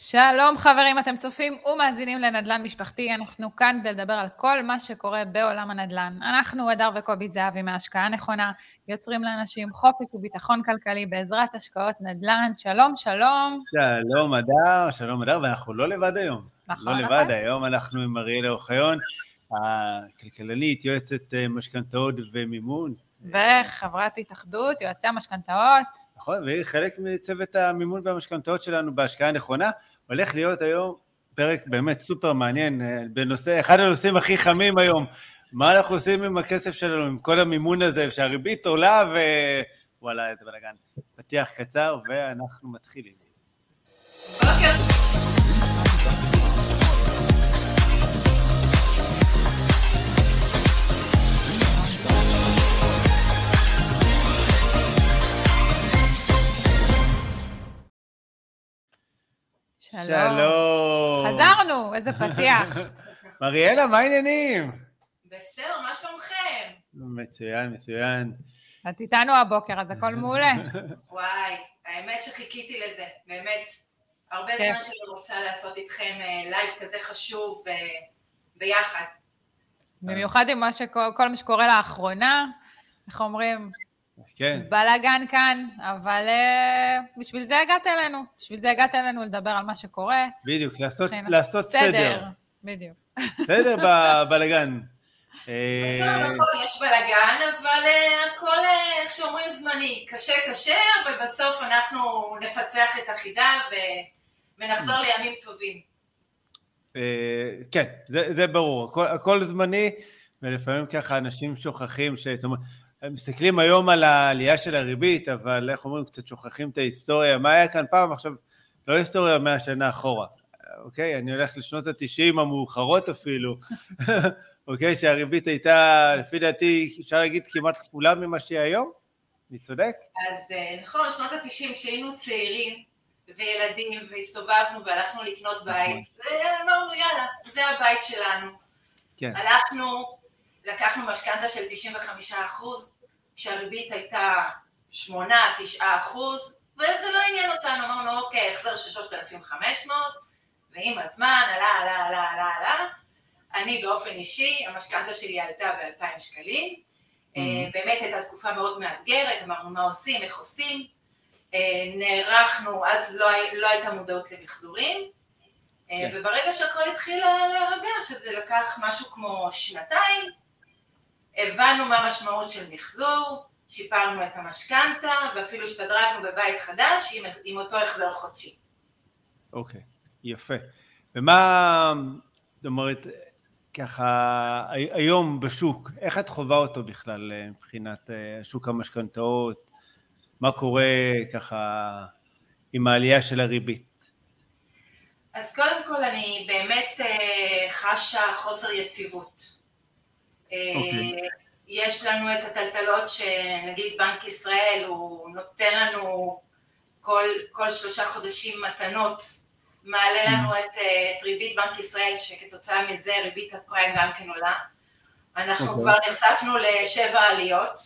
שלום חברים, אתם צופים ומאזינים לנדל"ן משפחתי, אנחנו כאן כדי לדבר על כל מה שקורה בעולם הנדל"ן. אנחנו, הדר וקובי זהבי מהשקעה נכונה, יוצרים לאנשים חופש וביטחון כלכלי בעזרת השקעות נדל"ן. שלום, שלום. שלום, הדר, שלום, הדר, ואנחנו לא לבד היום. נכון, לא נכון. לבד, היום אנחנו עם אריאלה אוחיון, הכלכלנית, יועצת אה, משכנתאות ומימון. וחברת התאחדות, יועצי המשכנתאות. נכון, והיא חלק מצוות המימון והמשכנתאות שלנו בהשקעה נכונה. הולך להיות היום פרק באמת סופר מעניין אה, בנושא, אחד הנושאים הכי חמים היום. מה אנחנו עושים עם הכסף שלנו, עם כל המימון הזה, שהריבית עולה ו... וואלה, איזה בלאגן. פתיח קצר ואנחנו מתחילים. שלום. שלום. חזרנו, איזה פתיח. מריאלה, מה העניינים? בסדר, מה שלומכם? מצוין, מצוין. את איתנו הבוקר, אז הכל מעולה. וואי, האמת שחיכיתי לזה, באמת. הרבה כן. זמן שאני רוצה לעשות איתכם אה, live כזה חשוב ביחד. במיוחד עם מה כל מה שקורה לאחרונה, איך אומרים, כן, בלאגן כאן, אבל אה, בשביל זה הגעת אלינו, בשביל זה הגעת אלינו לדבר על מה שקורה. בדיוק, לעשות, לעשות סדר. בדיוק. סדר בבלאגן. אה, בסדר, נכון, יש בלאגן, אבל אה, הכל, אה, איך שאומרים, זמני. קשה קשה, אבל בסוף אנחנו נפצח את החידה ונחזור לימים טובים. אה, כן, זה, זה ברור, הכל, הכל זמני, ולפעמים ככה אנשים שוכחים, ש... מסתכלים היום על העלייה של הריבית, אבל איך אומרים, קצת שוכחים את ההיסטוריה, מה היה כאן פעם, עכשיו, לא היסטוריה מאה שנה אחורה, אוקיי? אני הולך לשנות התשעים המאוחרות אפילו, אוקיי? שהריבית הייתה, לפי דעתי, אפשר להגיד כמעט כפולה ממה שהיא היום? אני צודק? אז אה, נכון, שנות התשעים, כשהיינו צעירים וילדים והסתובבנו והלכנו לקנות בית, ואמרנו יאללה, זה הבית שלנו. כן. הלכנו, לקחנו משכנתה של 95 אחוז, כשהריבית הייתה 8-9 אחוז, וזה לא עניין אותנו, אמרנו אוקיי, החזר של 3,500, ועם הזמן עלה, עלה, עלה, עלה, עלה. אני באופן אישי, המשכנתה שלי עלתה ב-2,000 שקלים. אה, באמת הייתה תקופה מאוד מאתגרת, אמרנו מה עושים, איך עושים. אה, נערכנו, אז לא, לא הייתה מודעות למחזורים. אה, כן. וברגע שהכל התחיל להירגע, שזה לקח משהו כמו שנתיים, הבנו מה המשמעות של מחזור, שיפרנו את המשכנתה, ואפילו השתדרגנו בבית חדש עם, עם אותו החזר חודשי. אוקיי, יפה. ומה, זאת אומרת, ככה, הי- היום בשוק, איך את חווה אותו בכלל אה, מבחינת אה, שוק המשכנתאות? מה קורה ככה עם העלייה של הריבית? אז קודם כל אני באמת אה, חשה חוסר יציבות. אה, אוקיי. יש לנו את הטלטלות שנגיד בנק ישראל הוא נותן לנו כל, כל שלושה חודשים מתנות, מעלה לנו את, אה, את ריבית בנק ישראל שכתוצאה מזה ריבית הפריים גם כן עולה. אנחנו אוקיי. כבר נחשפנו לשבע עליות.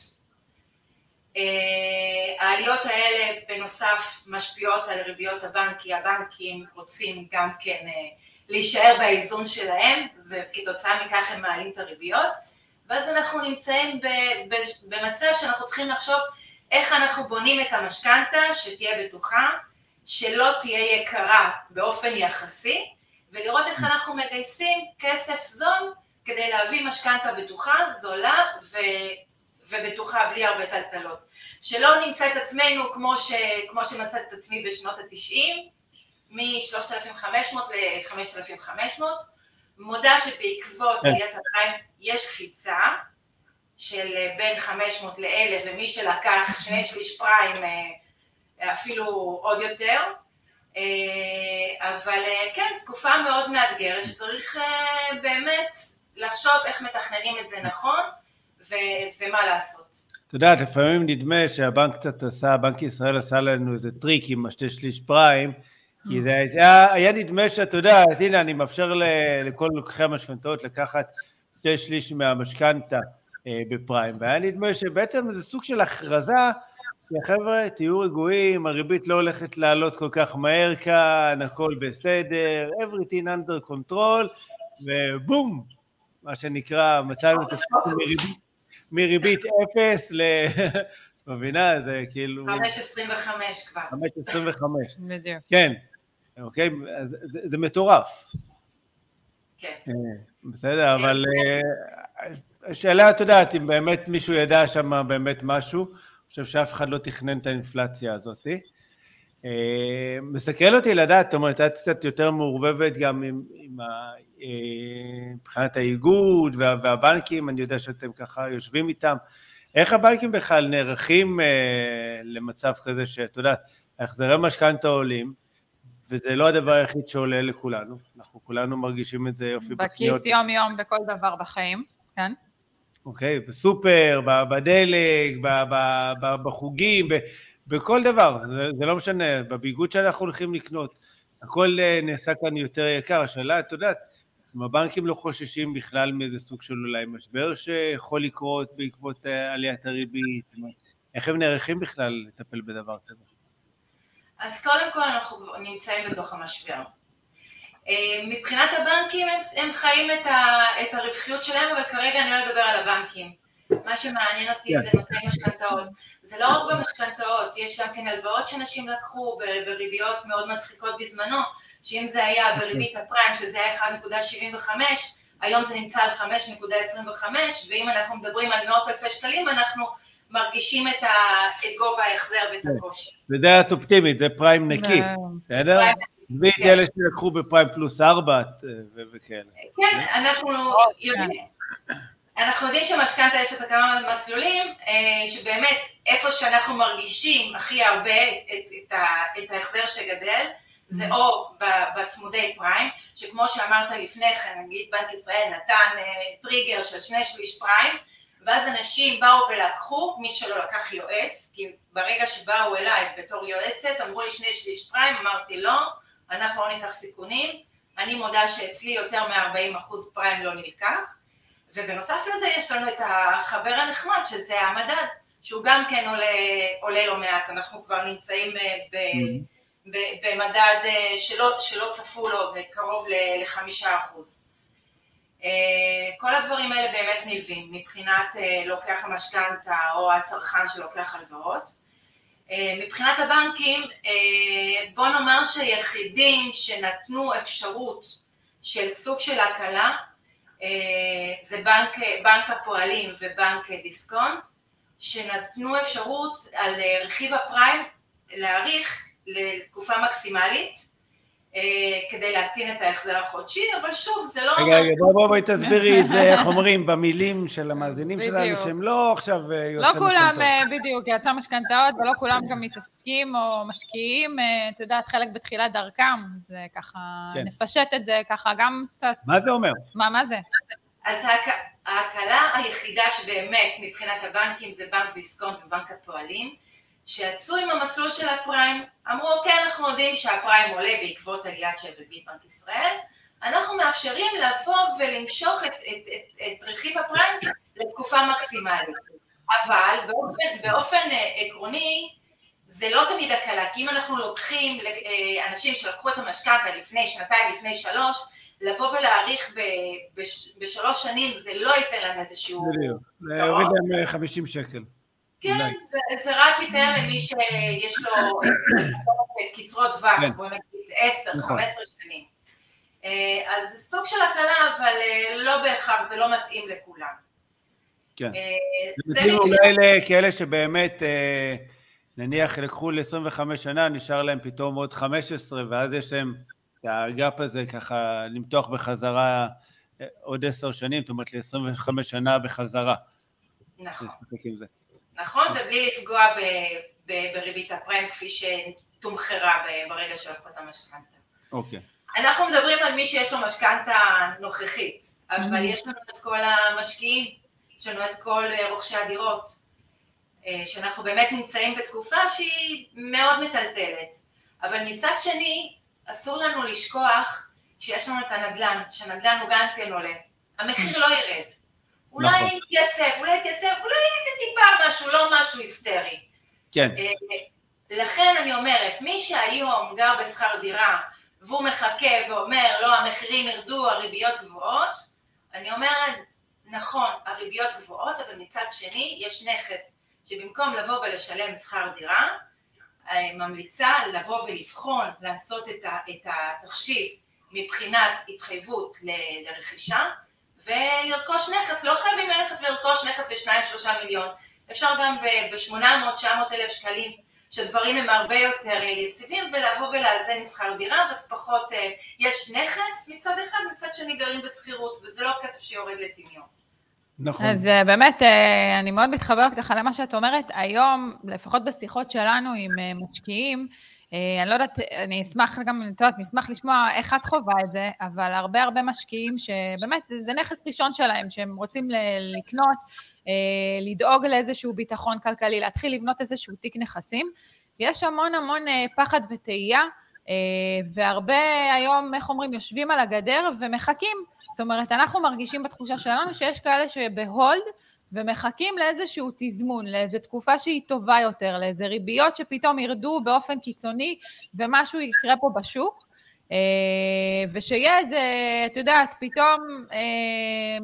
אה, העליות האלה בנוסף משפיעות על ריביות הבנק, כי הבנקים רוצים גם כן אה, להישאר באיזון שלהם, וכתוצאה מכך הם מעלים את הריביות, ואז אנחנו נמצאים במצב שאנחנו צריכים לחשוב איך אנחנו בונים את המשכנתה שתהיה בטוחה, שלא תהיה יקרה באופן יחסי, ולראות איך אנחנו מגייסים כסף זול כדי להביא משכנתה בטוחה, זולה ו... ובטוחה בלי הרבה טלטלות. שלא נמצא את עצמנו כמו, ש... כמו שמצאתי את עצמי בשנות התשעים, מ-3,500 ל-5,500. מודה שבעקבות כן. עליית הפריים יש קפיצה של אה, בין 500 ל-1,000, ומי שלקח שני שליש פריים אה, אפילו עוד יותר. אה, אבל כן, תקופה מאוד מאתגרת שצריך באמת לחשוב איך מתכננים את זה נכון ו- ומה לעשות. את יודעת, לפעמים נדמה שהבנק קצת עשה, בנק ישראל עשה לנו איזה טריק עם השתי שליש פריים, כי זה היה, היה נדמה שאתה יודע, הנה אני מאפשר ל- לכל לוקחי המשכנתאות לקחת שתי שליש מהמשכנתה אה, בפריים, והיה נדמה שבעצם זה סוג של הכרזה חבר'ה, תהיו רגועים, הריבית לא הולכת לעלות כל כך מהר כאן, הכל בסדר, everything under control, ובום, מה שנקרא, מצאנו את הסיפור מריבית, מריבית אפס ל... מבינה? זה כאילו... 5.25 כבר. 5.25. בדיוק. כן, אוקיי? אז זה, זה מטורף. כן. אה, בסדר, אבל אה, השאלה, את יודעת, אם באמת מישהו ידע שם באמת משהו, אני חושב שאף אחד לא תכנן את האינפלציה הזאת. אה, מסקרן אותי לדעת, זאת אומרת, את קצת יותר מעורבבת גם עם, עם ה, מבחינת האיגוד וה, והבנקים, אני יודע שאתם ככה יושבים איתם. איך הבנקים בכלל נערכים למצב כזה שאת יודעת, החזרי משכנתה עולים, וזה לא הדבר היחיד שעולה לכולנו, אנחנו כולנו מרגישים את זה יופי בקניות. בכיס יום-יום בכל דבר בחיים, כן? אוקיי, בסופר, בדלק, בחוגים, בכל דבר, זה לא משנה, בביגוד שאנחנו הולכים לקנות, הכל אה, נעשה כאן יותר יקר, השאלה, את יודעת, אם הבנקים לא חוששים בכלל מאיזה סוג של אולי משבר שיכול לקרות בעקבות אה, עליית הריבית, איך הם נערכים בכלל לטפל בדבר כזה? אז קודם כל אנחנו נמצאים בתוך המשבר. אה, מבחינת הבנקים הם, הם חיים את, ה, את הרווחיות שלהם, אבל כרגע אני לא אדבר על הבנקים. מה שמעניין אותי yeah. זה נותני משכנתאות. זה לא רק במשכנתאות, יש גם כן הלוואות שאנשים לקחו בריביות מאוד מצחיקות בזמנו, שאם זה היה בריבית הפריים, שזה היה 1.75, היום זה נמצא על 5.25, ואם אנחנו מדברים על מאות אלפי שקלים, אנחנו מרגישים את, ה, את גובה ההחזר ואת כן. הקושי. זה דעת אופטימית, זה פריים נקי, בסדר? עזבי את אלה שלקחו בפריים פלוס ארבע וכאלה. כן, אנחנו יודעים. אנחנו יודעים שמשכנתה יש את כמה מסלולים, אה, שבאמת איפה שאנחנו מרגישים הכי הרבה את, את, את ההחזר שגדל, זה mm-hmm. או בצמודי פריים, שכמו שאמרת לפני כן, נגיד בנק ישראל נתן אה, טריגר של שני שליש פריים, ואז אנשים באו ולקחו, מי שלא לקח יועץ, כי ברגע שבאו אליי בתור יועצת, אמרו לי שני שליש פריים, אמרתי לא, אנחנו לא ניקח סיכונים, אני מודה שאצלי יותר מ-40% פריים לא נלקח, ובנוסף לזה יש לנו את החבר הנחמד, שזה המדד, שהוא גם כן עולה, עולה לא מעט, אנחנו כבר נמצאים אה, ב, mm-hmm. ב, במדד אה, שלא, שלא צפו לו, קרוב לחמישה אחוז. אה, כל הדברים האלה באמת נלווים מבחינת אה, לוקח המשכנתה או הצרכן שלוקח הלוואות. אה, מבחינת הבנקים, בוא נאמר שיחידים שנתנו אפשרות של סוג של הקלה, זה בנק, בנק הפועלים ובנק דיסקונט, שנתנו אפשרות על רכיב הפריים להאריך לתקופה מקסימלית, אה, כדי להקטין את ההחזר החודשי, אבל שוב, זה לא... רגע, רגע, בואי בואי תסבירי את זה, איך אומרים, במילים של המאזינים שלנו, שהם לא עכשיו אה, לא כולם, אה, בדיוק, יצא משכנתאות, ולא כולם גם מתעסקים או משקיעים, את יודעת, חלק בתחילת דרכם, זה ככה, כן. נפשט את זה ככה, גם... מה זה אומר? מה, מה זה? אז ההקלה היחידה שבאמת מבחינת הבנקים זה בנק דיסקונט ובנק הפועלים, שיצאו עם המסלול של הפריים, אמרו אוקיי אנחנו יודעים שהפריים עולה בעקבות עליית של ריבית בנק ישראל, אנחנו מאפשרים לבוא ולמשוך את, את, את, את רכיב הפריים לתקופה מקסימלית, אבל באופן, באופן אה, עקרוני זה לא תמיד הקלה, כי אם אנחנו לוקחים אה, אנשים שלקחו את המשכנתה לפני שנתיים, לפני שלוש, לבוא ולהאריך בשלוש שנים זה לא ייתן להם איזשהו... בדיוק, להוריד להם 50 שקל. כן, זה, זה רק ייתן למי שיש לו קצרות טווח, כן. בוא נגיד 10, 15 נכון. שנים. אה, אז זה סוג של הקלה, אבל אה, לא בהכרח, זה לא מתאים לכולם. כן. אה, זה מתאים אולי לכאלה שבאמת, נניח לקחו ל-25 שנה, נשאר להם פתאום עוד 15, ואז יש להם את הגאפ הזה ככה למתוח בחזרה עוד 10 שנים, זאת אומרת ל-25 שנה בחזרה. נכון. נכון? ובלי לפגוע ב, ב, בריבית הפריים כפי שתומחרה ברגע שלקחו את המשכנתה. אוקיי. אנחנו מדברים על מי שיש לו משכנתה נוכחית, אבל. יש לנו את כל המשקיעים, יש לנו את כל רוכשי הדירות, אה, שאנחנו באמת נמצאים בתקופה שהיא מאוד מטלטלת, אבל מצד שני, אסור לנו לשכוח שיש לנו את הנדל"ן, שהנדל"ן הוא גם כן עולה. המחיר לא ירד. אולי נכון. יתייצב, אולי יתייצב, אולי איזה טיפה משהו, לא משהו היסטרי. כן. לכן אני אומרת, מי שהיום גר בשכר דירה והוא מחכה ואומר, לא, המחירים ירדו, הריביות גבוהות, אני אומרת, נכון, הריביות גבוהות, אבל מצד שני יש נכס שבמקום לבוא ולשלם שכר דירה, אני ממליצה לבוא ולבחון, לעשות את התחשיב מבחינת התחייבות לרכישה ולרכוש נכס, לא חייבים ללכת ולרכוש נכס בשניים שלושה מיליון, אפשר גם ב-800-900 אלף שקלים שדברים הם הרבה יותר יציבים ולבוא ולאזן עם שכר דירה ואז פחות אה, יש נכס מצד אחד, מצד שני גרים בשכירות וזה לא כסף שיורד לטמיון. נכון. אז אה, באמת, אה, אני מאוד מתחברת ככה למה שאת אומרת. היום, לפחות בשיחות שלנו עם משקיעים, אני לא יודעת, אני אשמח גם, את יודעת, נשמח לשמוע איך את חווה את זה, אבל הרבה הרבה משקיעים שבאמת, זה נכס ראשון שלהם, שהם רוצים לקנות, אה, לדאוג לאיזשהו ביטחון כלכלי, להתחיל לבנות איזשהו תיק נכסים. יש המון המון אה, פחד ותהייה, אה, והרבה היום, איך אומרים, יושבים על הגדר ומחכים. זאת אומרת, אנחנו מרגישים בתחושה שלנו שיש כאלה שבהולד ומחכים לאיזשהו תזמון, לאיזו תקופה שהיא טובה יותר, לאיזה ריביות שפתאום ירדו באופן קיצוני ומשהו יקרה פה בשוק. ושיהיה איזה, את יודעת, פתאום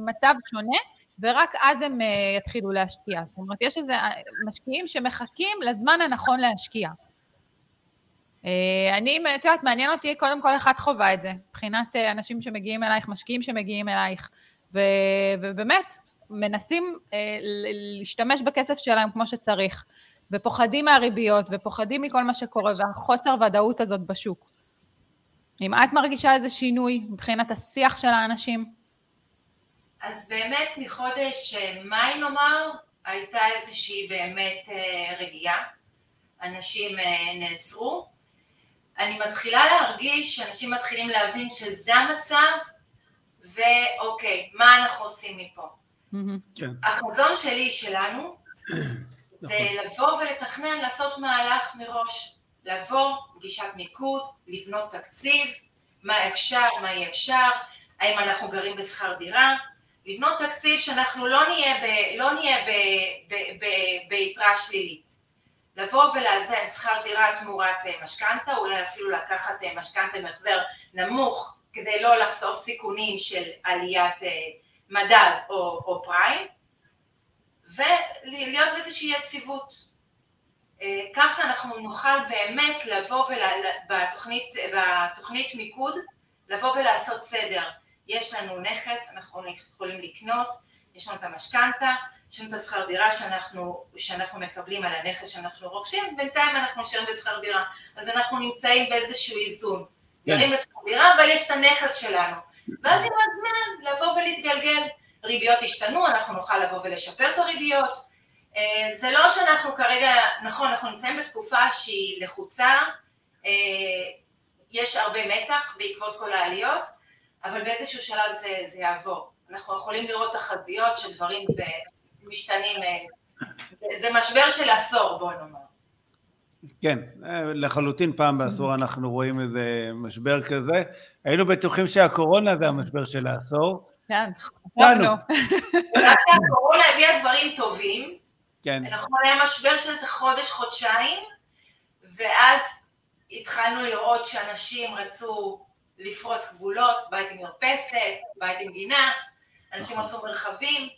מצב שונה, ורק אז הם אה, יתחילו להשקיע. זאת אומרת, יש איזה אה, משקיעים שמחכים לזמן הנכון להשקיע. אה, אני, את יודעת, מעניין אותי קודם כל איך חווה את זה, מבחינת אנשים שמגיעים אלייך, משקיעים שמגיעים אלייך, ובאמת, מנסים להשתמש בכסף שלהם כמו שצריך, ופוחדים מהריביות, ופוחדים מכל מה שקורה, והחוסר ודאות הזאת בשוק. אם את מרגישה איזה שינוי מבחינת השיח של האנשים? אז באמת מחודש אה, מאי נאמר, הייתה איזושהי באמת אה, רגיעה, אנשים אה, נעצרו. אני מתחילה להרגיש שאנשים מתחילים להבין שזה המצב, ואוקיי, מה אנחנו עושים מפה? כן. החזון שלי, שלנו, זה נכון. לבוא ולתכנן, לעשות מהלך מראש. לבוא, פגישת מיקוד, לבנות תקציב, מה אפשר, מה אי אפשר, האם אנחנו גרים בשכר דירה, לבנות תקציב שאנחנו לא נהיה, ב, לא נהיה ב, ב, ב, ביתרה שלילית. לבוא ולאזן שכר דירה תמורת אה, משכנתה, אולי אפילו לקחת אה, משכנתה מחזר נמוך כדי לא לחשוף סיכונים של עליית אה, מדד או, או פריים, ולהיות באיזושהי יציבות. ככה אנחנו נוכל באמת לבוא ובתוכנית מיקוד, לבוא ולעשות סדר. יש לנו נכס, אנחנו יכולים לקנות, יש לנו את המשכנתה, יש לנו את השכר דירה שאנחנו, שאנחנו מקבלים על הנכס שאנחנו רוכשים, בינתיים אנחנו נשארים בשכר דירה, אז אנחנו נמצאים באיזשהו איזון. כן. גרים בשכר דירה, אבל יש את הנכס שלנו. ואז עם הזמן לבוא ולהתגלגל, ריביות השתנו, אנחנו נוכל לבוא ולשפר את הריביות. אה, זה לא שאנחנו כרגע, נכון, אנחנו נמצאים בתקופה שהיא לחוצה, אה, יש הרבה מתח בעקבות כל העליות, אבל באיזשהו שלב זה, זה יעבור. אנחנו יכולים לראות תחזיות שדברים זה משתנים, אה, זה, זה משבר של עשור בוא נאמר. כן, לחלוטין פעם בעשור אנחנו רואים איזה משבר כזה. היינו בטוחים שהקורונה זה המשבר של העשור. כן, נכון. הקורונה הביאה דברים טובים. כן. נכון, היה משבר של איזה חודש, חודשיים, ואז התחלנו לראות שאנשים רצו לפרוץ גבולות, בית עם מרפסת, בית עם גינה, אנשים נכון. רצו מרחבים.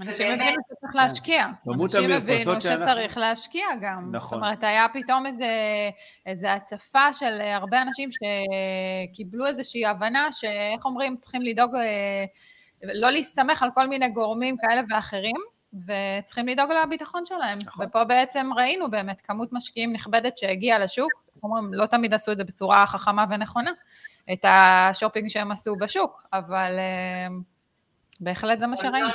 אנשים הבינו שצריך להשקיע. אנשים הבינו שצריך להשקיע גם. נכון. זאת אומרת, היה פתאום איזה, איזה הצפה של הרבה אנשים שקיבלו איזושהי הבנה שאיך אומרים, צריכים לדאוג, אה, לא להסתמך על כל מיני גורמים כאלה ואחרים, וצריכים לדאוג לביטחון שלהם. נכון. ופה בעצם ראינו באמת כמות משקיעים נכבדת שהגיעה לשוק, אומרים, לא תמיד עשו את זה בצורה חכמה ונכונה, את השופינג שהם עשו בשוק, אבל uh, בהחלט זה מה לא שראינו.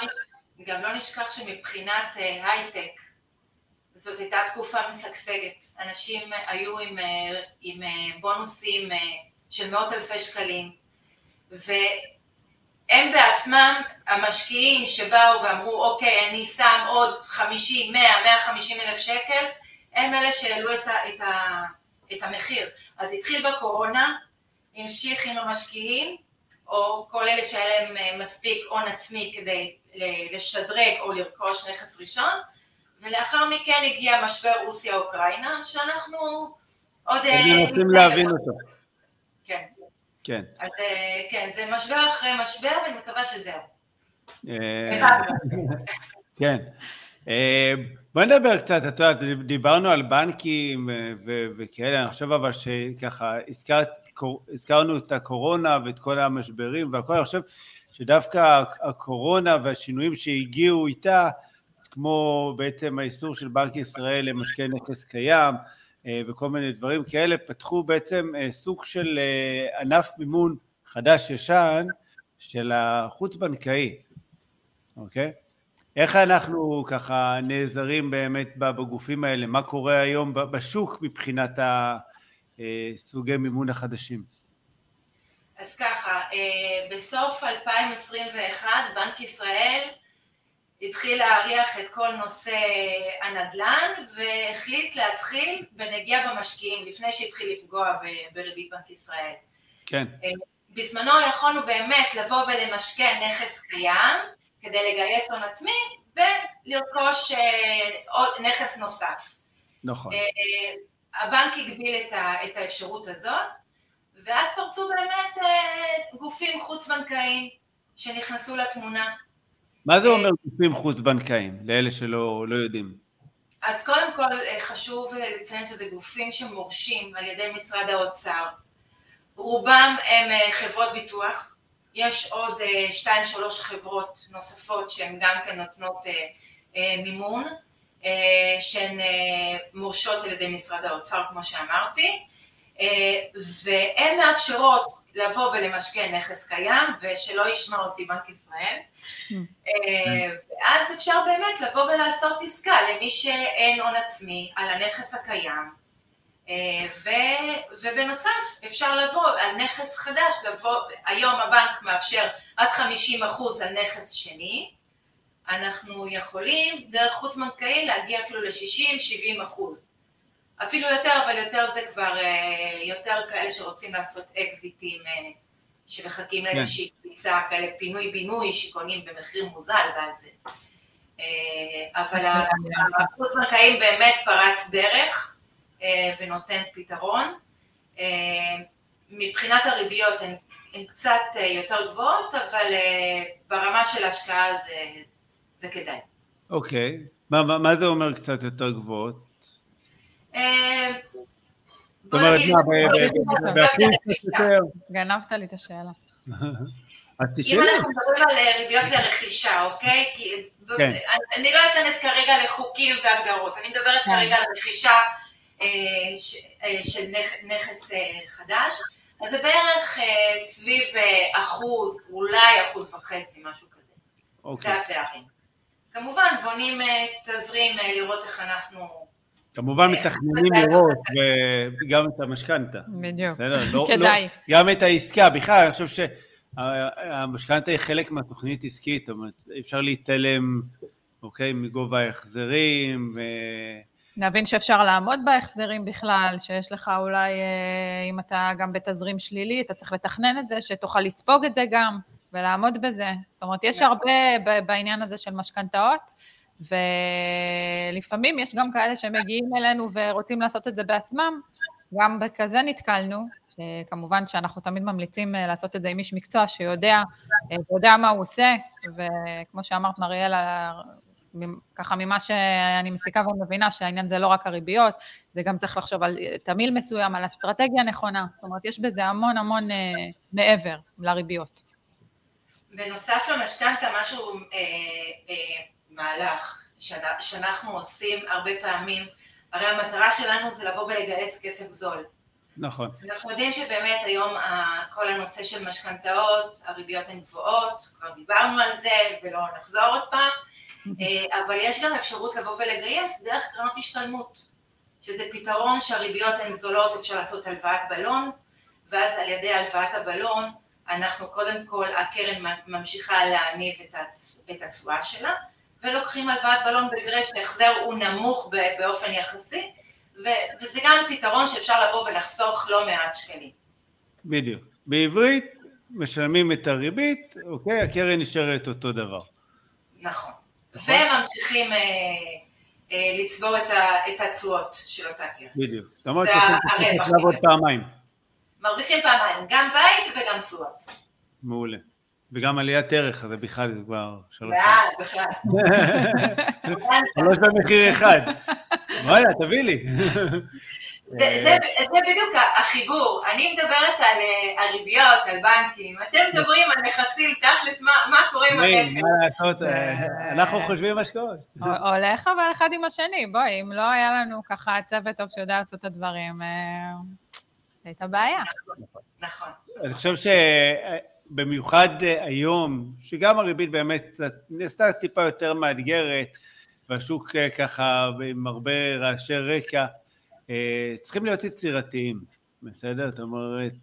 גם לא נשכח שמבחינת uh, הייטק, זאת הייתה תקופה משגשגת. אנשים היו עם, uh, עם uh, בונוסים של מאות אלפי שקלים, והם בעצמם, המשקיעים שבאו ואמרו, אוקיי, אני שם עוד 50, 100, 150 אלף שקל, הם אלה שהעלו את, ה, את, ה, את המחיר. אז התחיל בקורונה, המשיך עם המשקיעים, או כל אלה שהיה להם אה, מספיק הון עצמי כדי לשדרג או לרכוש נכס ראשון, ולאחר מכן הגיע משבר רוסיה-אוקראינה, שאנחנו עוד... מנסים להבין אותו. כן. כן. אז כן, זה משבר אחרי משבר, ואני מקווה שזהו. כן. בוא נדבר קצת, את יודעת, דיברנו על בנקים וכאלה, אני חושב אבל שככה הזכרת, הזכרנו את הקורונה ואת כל המשברים והכל, אני חושב שדווקא הקורונה והשינויים שהגיעו איתה, כמו בעצם האיסור של בנק ישראל למשקיע נכס קיים וכל מיני דברים כאלה, פתחו בעצם סוג של ענף מימון חדש-ישן של החוץ-בנקאי, אוקיי? איך אנחנו ככה נעזרים באמת בגופים האלה? מה קורה היום בשוק מבחינת הסוגי מימון החדשים? אז ככה, בסוף 2021 בנק ישראל התחיל להריח את כל נושא הנדל"ן והחליט להתחיל בנגיעה במשקיעים לפני שהתחיל לפגוע בריבית בנק ישראל. כן. בזמנו יכולנו באמת לבוא ולמשכן נכס קיים כדי לגייס הון עצמי ולרכוש עוד נכס נוסף. נכון. הבנק הגביל את האפשרות הזאת ואז פרצו באמת גופים חוץ-בנקאיים שנכנסו לתמונה. מה זה אומר גופים חוץ-בנקאיים, לאלה שלא יודעים? אז קודם כל חשוב לציין שזה גופים שמורשים על ידי משרד האוצר. רובם הם חברות ביטוח, יש עוד שתיים שלוש חברות נוספות שהן גם כן נותנות מימון, שהן מורשות על ידי משרד האוצר כמו שאמרתי, והן מאפשרות לבוא ולמשכן נכס קיים ושלא ישמע אותי בנק ישראל, ואז אפשר באמת לבוא ולעשות עסקה למי שאין הון עצמי על הנכס הקיים, ובנוסף אפשר לבוא על נכס חדש, לבוא, היום הבנק מאפשר עד 50% על נכס שני, אנחנו יכולים דרך חוץ בנקאי להגיע אפילו ל-60-70%, אפילו יותר, אבל יותר זה כבר יותר כאלה שרוצים לעשות אקזיטים שמחכים לאיזושהי קפיצה, כאלה פינוי בינוי שקונים במחיר מוזל ואז זה, אבל החוץ בנקאיים באמת פרץ דרך ונותן פתרון, מבחינת הריביות הן קצת יותר גבוהות, אבל ברמה של השקעה זה כדאי. אוקיי, מה זה אומר קצת יותר גבוהות? זאת אומרת, באחוז קצת יותר? גנבת לי את השאלה. אז תשאלי. אם אנחנו מדברים על ריביות לרכישה, אוקיי? אני לא אכנס כרגע לחוקים והגדרות, אני מדברת כרגע על רכישה של נכס חדש, אז זה בערך סביב אחוז, אולי אחוז וחצי, משהו כזה. זה הפערים. כמובן, בונים תזרים לראות איך אנחנו... כמובן מתכננים לראות גם את המשכנתה. בדיוק, כדאי. גם את העסקה, בכלל, אני חושב שהמשכנתה היא חלק מהתוכנית עסקית, זאת אומרת, אפשר להתעלם, אוקיי, מגובה ההחזרים. להבין שאפשר לעמוד בהחזרים בכלל, שיש לך אולי, אם אתה גם בתזרים שלילי, אתה צריך לתכנן את זה, שתוכל לספוג את זה גם, ולעמוד בזה. זאת אומרת, יש הרבה בעניין הזה של משכנתאות, ולפעמים יש גם כאלה שמגיעים אלינו ורוצים לעשות את זה בעצמם, גם בכזה נתקלנו, כמובן שאנחנו תמיד ממליצים לעשות את זה עם איש מקצוע שיודע, יודע מה הוא עושה, וכמו שאמרת מריאלה, ככה ממה שאני מסיקה ומבינה שהעניין זה לא רק הריביות, זה גם צריך לחשוב על תמיל מסוים, על אסטרטגיה נכונה, זאת אומרת יש בזה המון המון מעבר לריביות. בנוסף למשכנתה משהו, מהלך שאנחנו עושים הרבה פעמים, הרי המטרה שלנו זה לבוא ולגייס כסף זול. נכון. אנחנו יודעים שבאמת היום כל הנושא של משכנתאות, הריביות הן גבוהות, כבר דיברנו על זה ולא נחזור עוד פעם, אבל יש גם אפשרות לבוא ולגייס דרך קרנות השתלמות, שזה פתרון שהריביות הן זולות, אפשר לעשות הלוואת בלון, ואז על ידי הלוואת הבלון אנחנו קודם כל, הקרן ממשיכה להניב את התשואה שלה, ולוקחים הלוואת בלון בגרש שההחזר הוא נמוך באופן יחסי, וזה גם פתרון שאפשר לבוא ולחסוך לא מעט שקלים. בדיוק. בעברית משלמים את הריבית, אוקיי, הקרן נשארת אותו דבר. נכון. וממשיכים לצבור את התשואות של אותה קרן. בדיוק. זאת אומרת שעושים לעבוד פעמיים. מרוויחים פעמיים, גם בית וגם תשואות. מעולה. וגם עליית ערך, זה בכלל זה כבר שלוש. בעד, בכלל. שלוש במחיר אחד. וואלה, תביא לי. זה, בדיוק החיבור, אני מדברת על אה, הריביות, על בנקים, אתם מדברים על נכסים, תכלס, מה קורה עם הנכס? אה, אנחנו חושבים השקעות. הולך אבל אחד עם השני, בואי, אם לא היה לנו ככה צוות טוב שיודע לעשות את הדברים, אה, הייתה בעיה. נכון. נכון. אני חושב שבמיוחד היום, שגם הריבית באמת נעשתה טיפה יותר מאתגרת, והשוק ככה עם הרבה רעשי רקע, אה, צריכים להיות יצירתיים, בסדר? זאת אומרת,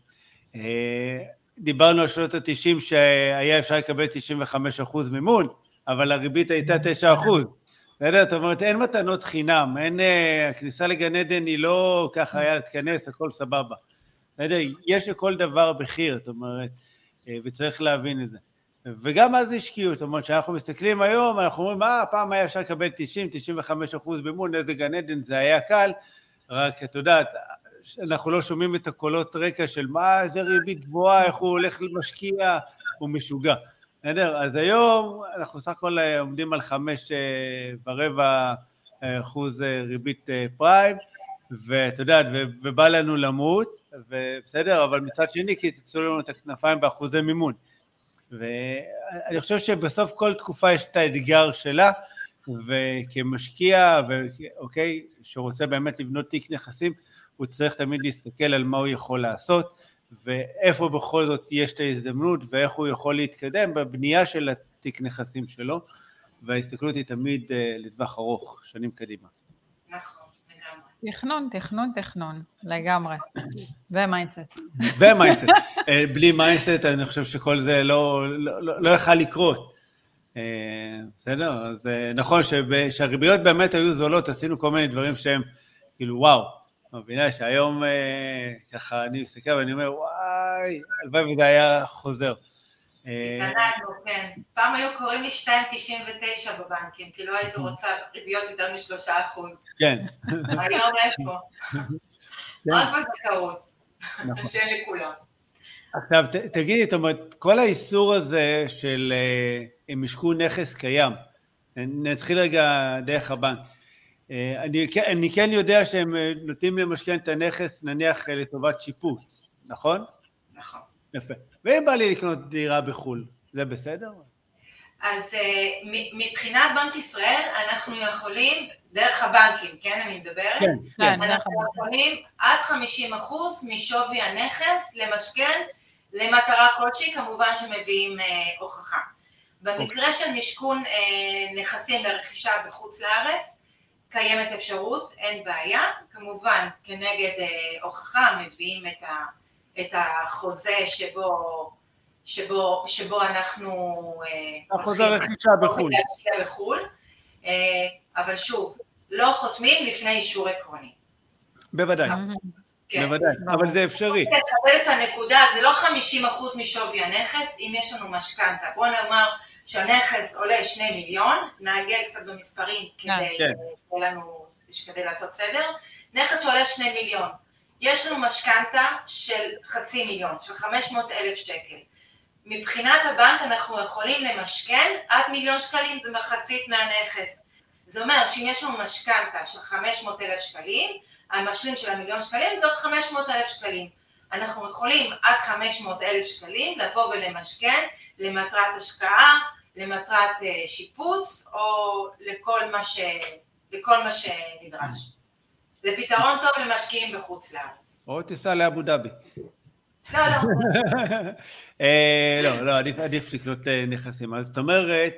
אה, דיברנו על שנות התשעים שהיה אפשר לקבל 95% מימון, אבל הריבית הייתה 9%. בסדר? זאת אומרת, אין מתנות חינם, אין... אה, הכניסה לגן עדן היא לא ככה היה להתכנס, הכל סבבה. בסדר? יש לכל דבר מחיר, זאת אומרת, וצריך להבין את זה. וגם אז השקיעו, זאת אומרת, כשאנחנו מסתכלים היום, אנחנו אומרים, אה, פעם היה אפשר לקבל 90-95 אחוז מימון, איזה גן עדן זה היה קל, רק את יודעת, אנחנו לא שומעים את הקולות רקע של מה איזה ריבית גבוהה, איך הוא הולך למשקיע, הוא משוגע. בסדר? אז היום אנחנו סך הכל אה, עומדים על חמש אה, ורבע אה, אחוז ריבית פריים, ואת יודעת, ובא לנו למות, ובסדר, אבל מצד שני קיצצו לנו את הכנפיים באחוזי מימון. ואני חושב שבסוף כל תקופה יש את האתגר שלה, וכמשקיע, אוקיי, שרוצה באמת לבנות תיק נכסים, הוא צריך תמיד להסתכל על מה הוא יכול לעשות, ואיפה בכל זאת יש את ההזדמנות, ואיך הוא יכול להתקדם בבנייה של התיק נכסים שלו, וההסתכלות היא תמיד אה, לטווח ארוך, שנים קדימה. נכון. תכנון, תכנון, תכנון, לגמרי. ומיינדסט. ומיינדסט. אה, בלי mindset אני חושב שכל זה לא, לא, לא, לא יכל לקרות. אה, בסדר? אז אה, נכון שהריביות באמת היו זולות, עשינו כל מיני דברים שהם כאילו וואו, מבינה שהיום ככה אני מסתכל ואני אומר וואי, הלוואי וזה היה חוזר. התענגנו, כן. פעם היו קוראים לי 2.99 בבנקים, כי לא הייתי רוצה ריביות יותר משלושה אחוז. כן. היום איפה? כן. רק בזכאות, נכון. שאין לכולם. עכשיו, תגידי, זאת אומרת, כל האיסור הזה של הם משכו נכס קיים. נתחיל רגע דרך הבנק. אה, אני, אני כן יודע שהם אה, נוטים למשכן את הנכס נניח אה, לטובת שיפוץ, נכון? נכון. יפה. ואם בא לי לקנות דירה בחו"ל, זה בסדר? אז מבחינת בנק ישראל אנחנו יכולים, דרך הבנקים, כן אני מדברת? כן, כן. אנחנו יכולים עד 50% משווי הנכס למשכן למטרה כלשהי, כמובן שמביאים הוכחה. במקרה של משכון אה, נכסים לרכישה בחוץ לארץ, קיימת אפשרות, אין בעיה, כמובן כנגד אה, הוכחה מביאים את, ה, את החוזה שבו, שבו, שבו אנחנו אה, החוזה רכישה בחו"ל. בחו"ל, אבל שוב, לא חותמים לפני אישור עקרוני. בוודאי. כן. בוודאי, אבל זה אפשרי. תחדד את הנקודה, זה לא 50% משווי הנכס, אם יש לנו משכנתה. בוא נאמר שהנכס עולה שני מיליון, נעגל קצת במספרים כדי, כן. לנו, כדי לעשות סדר, נכס שעולה שני מיליון, יש לנו משכנתה של חצי מיליון, של 500 אלף שקל. מבחינת הבנק אנחנו יכולים למשכן עד מיליון שקלים, זה מחצית מהנכס. זה אומר שאם יש לנו משכנתה של 500 אלף שקלים, המשלים של המיליון שקלים זאת 500 אלף שקלים. אנחנו יכולים עד 500 אלף שקלים לבוא ולמשכן למטרת השקעה, למטרת אה, שיפוץ או לכל מה, ש... לכל מה שנדרש. זה פתרון טוב למשקיעים בחוץ לארץ. או תיסע לאבו דאבי. לא, לא. אה, לא, לא, עדיף, לקנות אה, נכסים. אז זאת אומרת,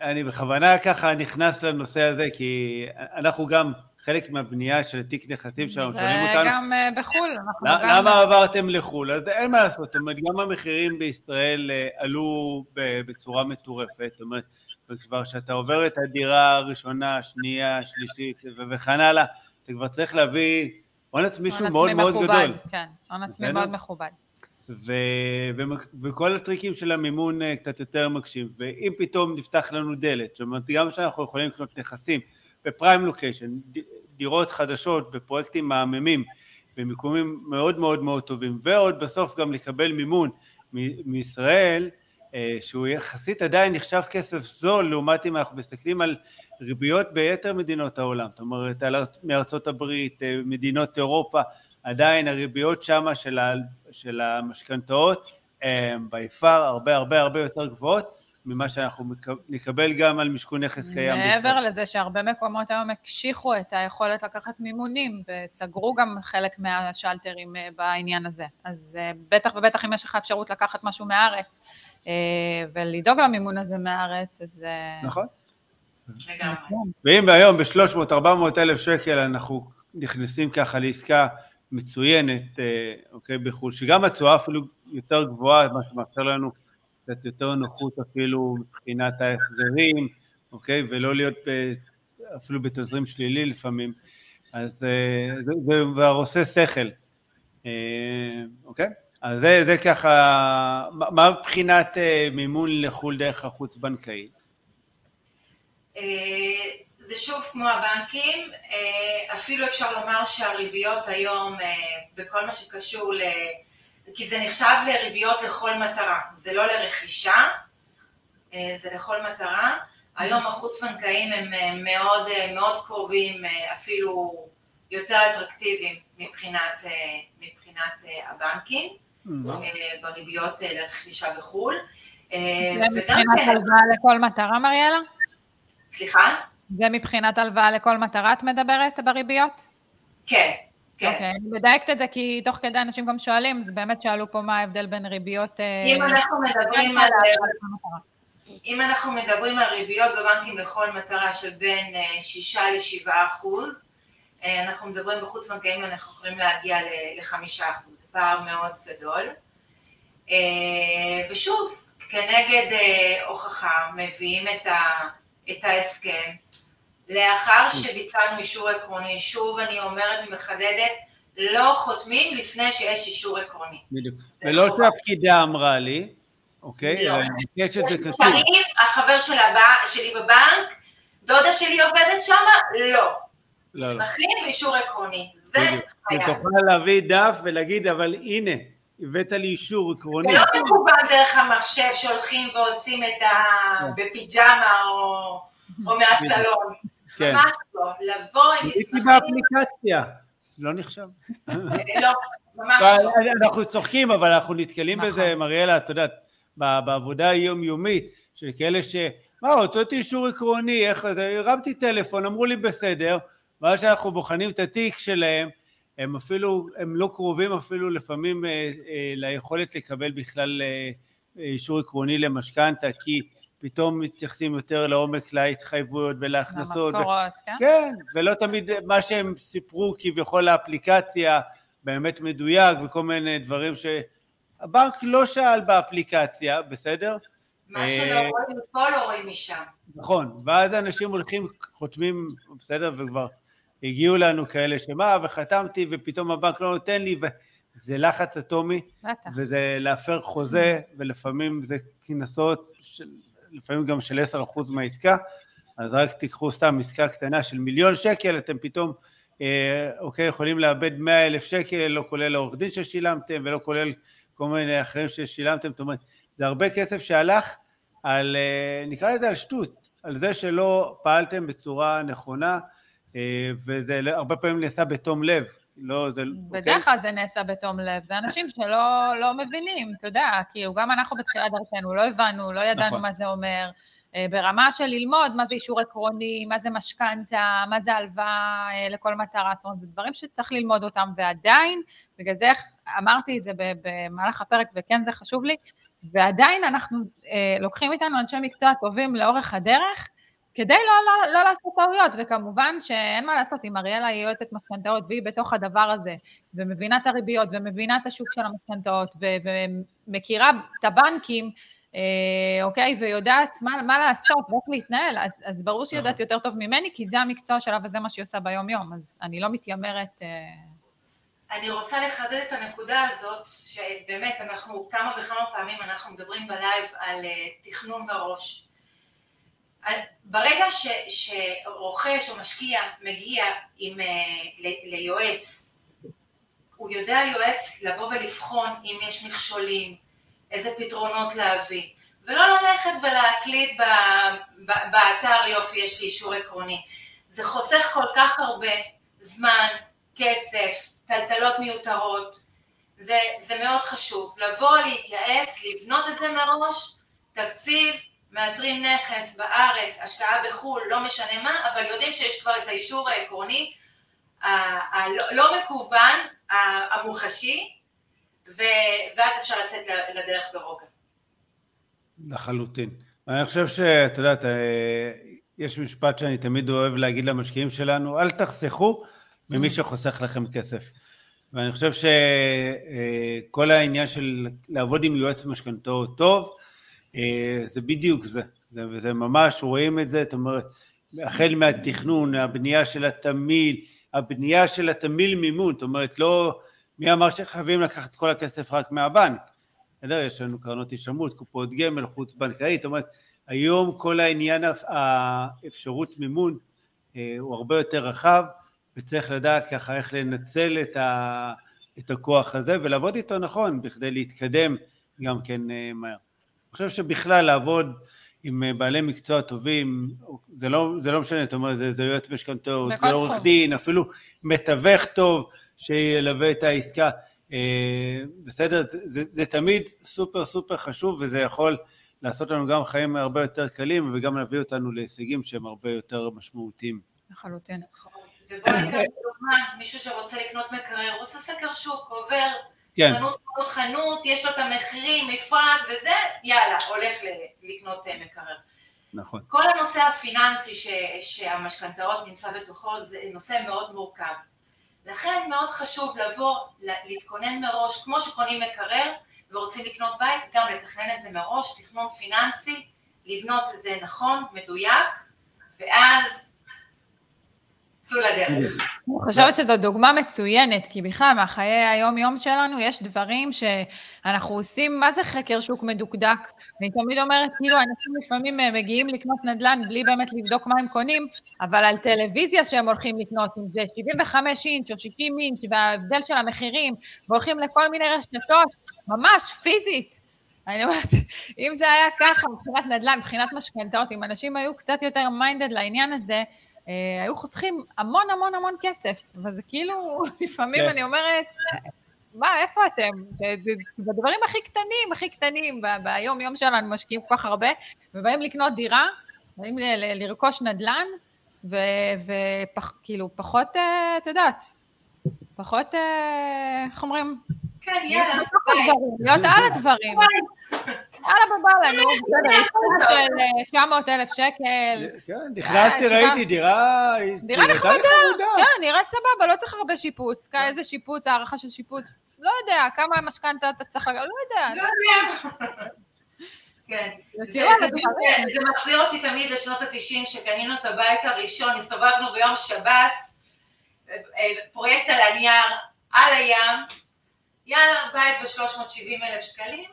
אני בכוונה ככה נכנס לנושא הזה, כי אנחנו גם חלק מהבנייה של תיק נכסים שלנו, שואלים אותנו... זה גם אה, בחו"ל. למה גם... עברתם לחו"ל? אז אין מה לעשות, זאת אומרת, גם המחירים בישראל אה, עלו בצורה מטורפת, זאת אומרת, וכבר כשאתה עובר את הדירה הראשונה, השנייה, השלישית וכן הלאה, אתה כבר צריך להביא הון עצמי שהוא מאוד מאוד גדול. כן, הון עצמי מאוד מכובד. ו, ו, וכל הטריקים של המימון אה, קצת יותר מקשים, ואם פתאום נפתח לנו דלת, זאת אומרת גם שאנחנו יכולים לקנות נכסים בפריים לוקיישן, דירות חדשות בפרויקטים מהממים, במיקומים מאוד מאוד מאוד טובים, ועוד בסוף גם לקבל מימון מ- מישראל, שהוא יחסית עדיין נחשב כסף זול לעומת אם אנחנו מסתכלים על ריביות ביתר מדינות העולם, זאת אומרת מארצות הברית, אה, מדינות אירופה, עדיין הריביות שמה של, של המשכנתאות הן ביפר הרבה הרבה הרבה יותר גבוהות ממה שאנחנו נקבל גם על משכון נכס קיים. מעבר לזה שהרבה מקומות היום הקשיחו את היכולת לקחת מימונים וסגרו גם חלק מהשלטרים אה, בעניין הזה. אז אה, בטח ובטח אם יש לך אפשרות לקחת משהו מהארץ אה, ולדאוג למימון הזה מהארץ, אז... נכון. ואם היום ב-300-400 אלף שקל אנחנו נכנסים ככה לעסקה מצוינת, אוקיי, בחו"ל, שגם התשואה אפילו יותר גבוהה, מה שמאפשר לנו קצת יותר נוחות אפילו מבחינת ההחזרים, אוקיי? ולא להיות ב, אפילו בתזרים שלילי לפעמים, אז אה, זה, זה כבר עושה שכל, אה, אוקיי? אז זה, זה ככה, מה מבחינת אה, מימון לחו"ל דרך החוץ-בנקאי? זה שוב כמו הבנקים, אפילו אפשר לומר שהריביות היום בכל מה שקשור ל... כי זה נחשב לריביות לכל מטרה, זה לא לרכישה, אה, זה לכל מטרה. היום החוץ-בנקאיים הם אה, מאוד, אה, מאוד קרובים, אפילו יותר אטרקטיביים מבחינת, מבחינת הבנקים. בריביות לרכישה בחו"ל. מבחינת הלוואה לכל מטרה, מריאלה? סליחה? זה מבחינת הלוואה לכל מטרה את מדברת בריביות? כן, כן. אוקיי, אני מדייקת את זה כי תוך כדי אנשים גם שואלים, אז באמת שאלו פה מה ההבדל בין ריביות... אה, אם אנחנו מדברים על... אם אנחנו מדברים על ריביות בבנקים לכל מטרה של בין 6 אה, ל-7 אחוז, אה, אנחנו מדברים בחוץ בנקאים, אנחנו יכולים להגיע ל-5 אחוז, זה פער מאוד גדול. ושוב, כנגד הוכחה מביאים את ההסכם, לאחר שביצענו אישור עקרוני, שוב אני אומרת ומחדדת, לא חותמים לפני שיש אישור עקרוני. בדיוק. ולא שהפקידה אמרה לי, אוקיי? לא. יש את זה כתוב. החבר של הבא, שלי בבנק, דודה שלי עובדת שם? לא. לא. לא. מסמכים ואישור עקרוני. זה חייב. ותוכל להביא דף ולהגיד, אבל הנה, הבאת לי אישור עקרוני. זה לא מקובל דרך המחשב שהולכים ועושים את ה... כן. בפיג'מה או מהסלון. כן. ממש לא, לבוא עם מסמכים... הייתי באפליקציה, לא נחשב. לא, ממש לא. אנחנו צוחקים, אבל אנחנו נתקלים נכון. בזה, מריאלה, את יודעת, בעבודה היומיומית, של כאלה ש... מה, הוצאתי אישור עקרוני, איך, הרמתי טלפון, אמרו לי בסדר, ואז שאנחנו בוחנים את התיק שלהם, הם אפילו, הם לא קרובים אפילו לפעמים אה, אה, ליכולת לקבל בכלל אה, אישור עקרוני למשכנתה, כי פתאום מתייחסים יותר לעומק להתחייבויות ולהכנסות. למשכורות, ו... כן? כן, ולא תמיד מה שהם סיפרו כביכול לאפליקציה באמת מדויק וכל מיני דברים שהבנק לא שאל באפליקציה, בסדר? מה שלא רואים מפה לא רואים משם. נכון, ואז אנשים הולכים, חותמים, בסדר, וכבר הגיעו לנו כאלה שמה, וחתמתי ופתאום הבנק לא נותן לי, וזה לחץ אטומי, בטח. וזה להפר חוזה, ולפעמים זה קנסות לפעמים גם של 10% מהעסקה, אז רק תיקחו סתם עסקה קטנה של מיליון שקל, אתם פתאום, אה, אוקיי, יכולים לאבד 100 אלף שקל, לא כולל העורך דין ששילמתם ולא כולל כל מיני אחרים ששילמתם, זאת אומרת, זה הרבה כסף שהלך על, אה, נקרא לזה על שטות, על זה שלא פעלתם בצורה נכונה, וזה הרבה פעמים נעשה בתום לב, לא, זה... אוקיי? בדרך כלל זה נעשה בתום לב, זה אנשים שלא לא מבינים, אתה יודע, כאילו, גם אנחנו בתחילת דרכנו לא הבנו, לא ידענו נכון. מה זה אומר, אה, ברמה של ללמוד מה זה אישור עקרוני, מה זה משכנתה, מה זה הלוואה אה, לכל מטרה, זאת אומרת, זה דברים שצריך ללמוד אותם, ועדיין, בגלל זה אמרתי את זה במהלך הפרק, וכן זה חשוב לי, ועדיין אנחנו אה, לוקחים איתנו אנשי מקצוע טובים לאורך הדרך, כדי לא, לא, לא לעשות טעויות, וכמובן שאין מה לעשות, אם אריאלה היא יועצת משכנתאות והיא בתוך הדבר הזה, ומבינה את הריביות, ומבינה את השוק של המשכנתאות, ומכירה את הבנקים, אה, אוקיי, ויודעת מה, מה לעשות ואיך להתנהל, אז, אז ברור שהיא יודעת נכון. יותר טוב ממני, כי זה המקצוע שלה וזה מה שהיא עושה ביום-יום, אז אני לא מתיימרת... אה... אני רוצה לחדד את הנקודה הזאת, שבאמת אנחנו כמה וכמה פעמים אנחנו מדברים בלייב על אה, תכנון מראש. ברגע ש, שרוכש או משקיע מגיע עם, אה, ליועץ, הוא יודע יועץ לבוא ולבחון אם יש מכשולים, איזה פתרונות להביא, ולא ללכת ולהקליט באתר יופי יש לי אישור עקרוני. זה חוסך כל כך הרבה זמן, כסף, טלטלות מיותרות, זה, זה מאוד חשוב, לבוא, להתייעץ, לבנות את זה מראש, תקציב, מאתרים נכס בארץ, השקעה בחו"ל, לא משנה מה, אבל יודעים שיש כבר את האישור העקרוני, הלא מקוון, המוחשי, ואז אפשר לצאת לדרך ברוגע. לחלוטין. אני חושב שאת יודעת, אה, יש משפט שאני תמיד אוהב להגיד למשקיעים שלנו, אל תחסכו ממי שחוסך לכם כסף. ואני חושב שכל אה, העניין של לעבוד עם יועץ משכנתאות טוב, אה, זה בדיוק זה. זה, זה ממש, רואים את זה, זאת אומרת, החל מהתכנון, הבנייה של התמיל, הבנייה של התמיל מימון, זאת אומרת, לא, מי אמר שחייבים לקחת את כל הכסף רק מהבנק? בסדר, יש לנו קרנות הישמעות, קופות גמל, חוץ בנקאית, זאת אומרת, היום כל העניין, האפשרות מימון אה, הוא הרבה יותר רחב, וצריך לדעת ככה איך לנצל את, ה, את הכוח הזה ולעבוד איתו נכון בכדי להתקדם גם כן אה, מהר. חושב שבכלל לעבוד עם אה, בעלי מקצוע טובים, זה לא, זה לא משנה, אתה אומר, זה, זה יועץ משכנתאות, זה עורך דין, אפילו מתווך טוב שילווה את העסקה. אה, בסדר, זה, זה, זה תמיד סופר סופר חשוב וזה יכול לעשות לנו גם חיים הרבה יותר קלים וגם להביא אותנו להישגים שהם הרבה יותר משמעותיים. לחלוטין. ובוא ניקח דוגמה, מישהו שרוצה לקנות מקרר, הוא עושה סקר שוק, עובר כן. חנות חנות חנות, יש לו את המחירים, מפרט וזה, יאללה, הולך לקנות אה, מקרר. נכון. כל הנושא הפיננסי ש, שהמשכנתאות נמצא בתוכו זה נושא מאוד מורכב. לכן מאוד חשוב לבוא, להתכונן מראש, כמו שקונים מקרר ורוצים לקנות בית, גם לתכנן את זה מראש, תכנון פיננסי, לבנות את זה נכון, מדויק, ואז צאו לדרך. אני חושבת שזו דוגמה מצוינת, כי בכלל, מהחיי היום-יום שלנו יש דברים שאנחנו עושים, מה זה חקר שוק מדוקדק? אני תמיד אומרת, כאילו, אנשים לפעמים אה, מגיעים לקנות נדל"ן בלי באמת לבדוק מה הם קונים, אבל על טלוויזיה שהם הולכים לקנות, אם זה 75 אינץ' או 60 אינץ', וההבדל של המחירים, והולכים לכל מיני רשתות, ממש פיזית. אני אומרת, אם זה היה ככה מבחינת נדל"ן, מבחינת משכנתאות, אם אנשים היו קצת יותר מיינדד לעניין הזה, היו חוסכים המון המון המון כסף, וזה כאילו, לפעמים כן. אני אומרת, מה, איפה אתם? בדברים הכי קטנים, הכי קטנים, ביום-יום שלנו משקיעים כל כך הרבה, ובאים לקנות דירה, באים לרכוש נדל"ן, וכאילו, פחות, אה, את יודעת, פחות, אה, איך אומרים? כן, יאללה, להיות על הדברים. יאללה, בבא לנו, בסדר, עסקה של 900 אלף שקל. כן, נכנסתי, ראיתי דירה... דירה נחמדה, כן, נראית סבבה, לא צריך הרבה שיפוץ. איזה שיפוץ, הערכה של שיפוץ, לא יודע, כמה משכנתה אתה צריך, לא יודע. לא יודע. כן, זה מחזיר אותי תמיד לשנות התשעים, שקנינו את הבית הראשון, הסתובבנו ביום שבת, פרויקט על הנייר, על הים, יאללה, בית ב-370 אלף שקלים,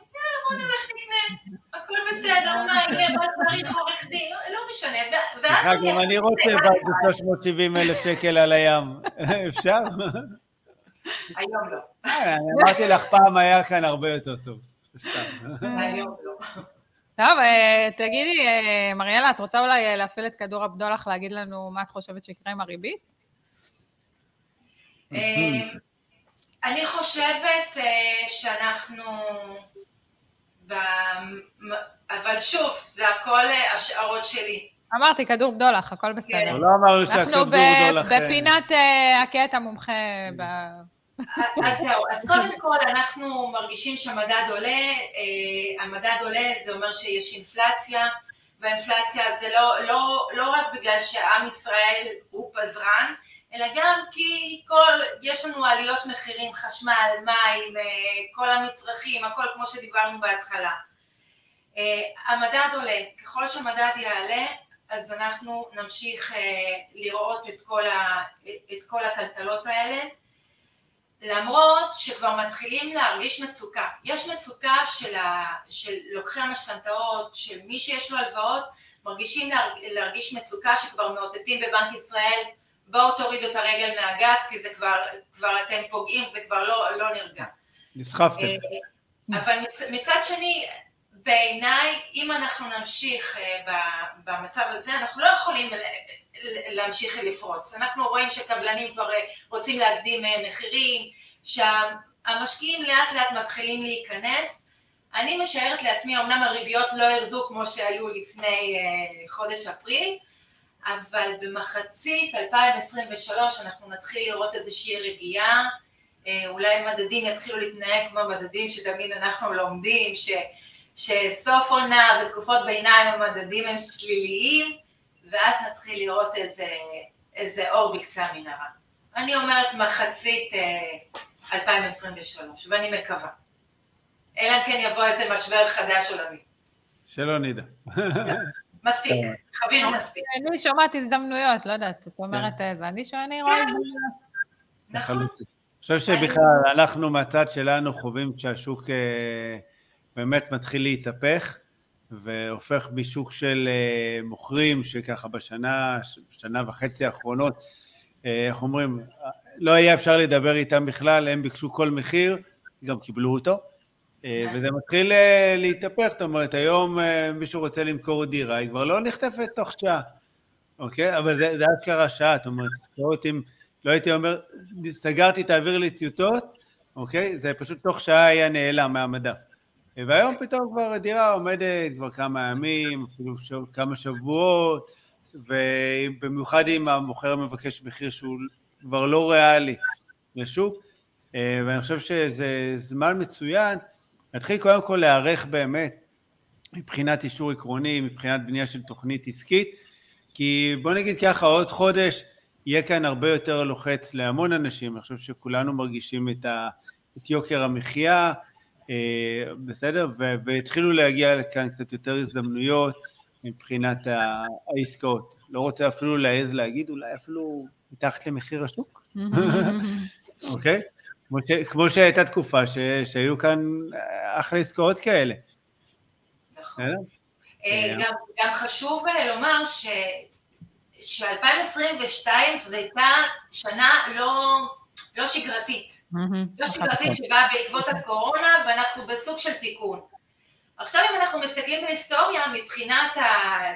בוא נלך נקנה, הכל בסדר, מה יהיה, מה צריך עורך דין, לא, לא משנה, ואז אני... גם אני רוצה בית ב-370 אלף שקל על הים, אפשר? היום לא. אה, אני אמרתי לך פעם היה כאן הרבה יותר טוב, היום לא. טוב, אה, תגידי, אה, מריאלה, את רוצה אולי להפעיל את כדור הבדולח, להגיד לנו מה את חושבת שיקרה עם הריבית? אני חושבת שאנחנו אבל שוב, זה הכל אה, השערות שלי. אמרתי, כדור בדולח, הכל בסדר. כן. לא אמרנו שהכדור בדולח... אנחנו אה, בפינת אה, הקטע מומחה ב... אז זהו, אז קודם כל אנחנו מרגישים שהמדד עולה, המדד עולה זה אומר שיש אינפלציה, והאינפלציה זה לא, לא, לא רק בגלל שעם ישראל הוא פזרן, אלא גם כי כל, יש לנו עליות מחירים, חשמל, מים, אה, כל המצרכים, הכל כמו שדיברנו בהתחלה. אה, המדד עולה, ככל שהמדד יעלה, אז אנחנו נמשיך אה, לראות את כל, ה, את כל הטלטלות האלה. למרות שכבר מתחילים להרגיש מצוקה. יש מצוקה של, ה, של לוקחי המשכנתאות, של מי שיש לו הלוואות, מרגישים להרגיש מצוקה שכבר מאותתים בבנק ישראל, בואו תורידו את הרגל מהגז, כי זה כבר, כבר אתם פוגעים, זה כבר לא, לא נרגע. נסחפתם. אה, אבל מצ, מצד שני, בעיניי, אם אנחנו נמשיך אה, במצב הזה, אנחנו לא יכולים להמשיך לפרוץ. אנחנו רואים שקבלנים כבר אה, רוצים להקדים מחירים, שהמשקיעים לאט לאט מתחילים להיכנס. אני משערת לעצמי, אמנם הריביות לא ירדו כמו שהיו לפני חודש אפריל, אבל במחצית 2023 אנחנו נתחיל לראות איזושהי רגיעה, אולי מדדים יתחילו להתנהג כמו מדדים שתמיד אנחנו לומדים, ש... שסוף עונה ותקופות ביניים המדדים הם שליליים, ואז נתחיל לראות איזה, איזה אור בקצה המנהרה. אני אומרת מחצית 2023, אה, ואני מקווה. אלא אם כן יבוא איזה משבר חדש עולמי. שלא נדע. מספיק, חווינו מספיק. אני שומעת הזדמנויות, לא יודעת, את אומרת כן. איזה, אני שומעת, אני רואה כן. הזדמנויות. נכון. אני חושב שבכלל, אנחנו מהצד שלנו חווים שהשוק... אה, באמת מתחיל להתהפך והופך משוק של אה, מוכרים שככה בשנה, שנה וחצי האחרונות, אה, איך אומרים, לא היה אפשר לדבר איתם בכלל, הם ביקשו כל מחיר, גם קיבלו אותו, אה, וזה מתחיל להתהפך, זאת אומרת, היום מישהו רוצה למכור דירה, היא כבר לא נחטפת תוך שעה, אוקיי? אבל זה, אשכרה שעה, זאת אומרת, ספרות אם לא הייתי אומר, סגרתי, תעביר לי טיוטות, אוקיי? זה פשוט תוך שעה היה נעלם מהמדף. והיום פתאום כבר דירה עומדת כבר כמה ימים, אפילו שב, כמה שבועות, ובמיוחד אם המוכר מבקש מחיר שהוא כבר לא ריאלי לשוק, אה, ואני חושב שזה זמן מצוין להתחיל קודם כל להיערך באמת מבחינת אישור עקרוני, מבחינת בנייה של תוכנית עסקית, כי בוא נגיד ככה, עוד חודש יהיה כאן הרבה יותר לוחץ להמון אנשים, אני חושב שכולנו מרגישים את, ה, את יוקר המחיה, אה, בסדר? והתחילו להגיע לכאן קצת יותר הזדמנויות מבחינת העסקאות. לא רוצה אפילו להעז להגיד, אולי אפילו מתחת למחיר השוק, אוקיי? כמו, ש, כמו שהייתה תקופה ש, שהיו כאן אחלה עסקאות כאלה. נכון. אה, גם, גם חשוב אה, לומר ש, ש-2022 זאת הייתה שנה לא... לא שגרתית. לא שגרתית שבאה בעקבות הקורונה ואנחנו בסוג של תיקון. עכשיו אם אנחנו מסתכלים בהיסטוריה מבחינת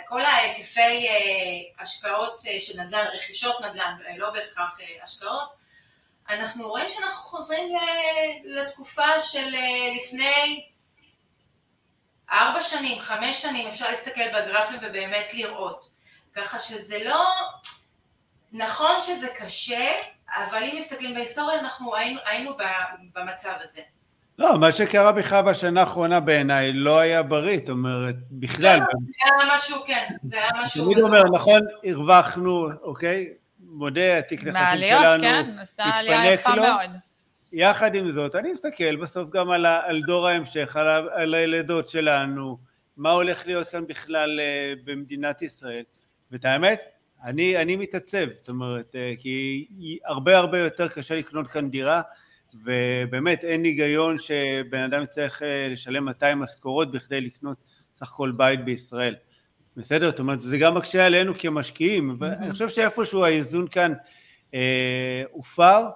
כל ההיקפי אה, השקעות אה, של נדל"ן, רכישות נדל"ן, לא בהכרח אה, השקעות, אנחנו רואים שאנחנו חוזרים לתקופה של לפני ארבע שנים, חמש שנים, אפשר להסתכל בגרפים ובאמת לראות. ככה שזה לא... נכון שזה קשה, אבל אם מסתכלים בהיסטוריה, אנחנו היינו, היינו במצב הזה. לא, מה שקרה בכלל בשנה האחרונה בעיניי לא היה בריא, זאת אומרת, בכלל. לא, זה היה משהו, כן, זה היה משהו... תמיד אומר, נכון, הרווחנו, אוקיי? מודה, התיק נכסים שלנו, כן, עלייה יפה מאוד. יחד עם זאת, אני מסתכל בסוף גם על, על דור ההמשך, על, על הילדות שלנו, מה הולך להיות כאן בכלל אה, במדינת ישראל, ואת האמת, אני, אני מתעצב, זאת אומרת, אה, כי הרבה הרבה יותר קשה לקנות כאן דירה, ובאמת אין היגיון שבן אדם יצטרך אה, לשלם 200 משכורות בכדי לקנות סך הכל בית בישראל. בסדר? זאת אומרת, זה גם מקשה עלינו כמשקיעים, ואני חושב שאיפשהו האיזון כאן אה, הופר.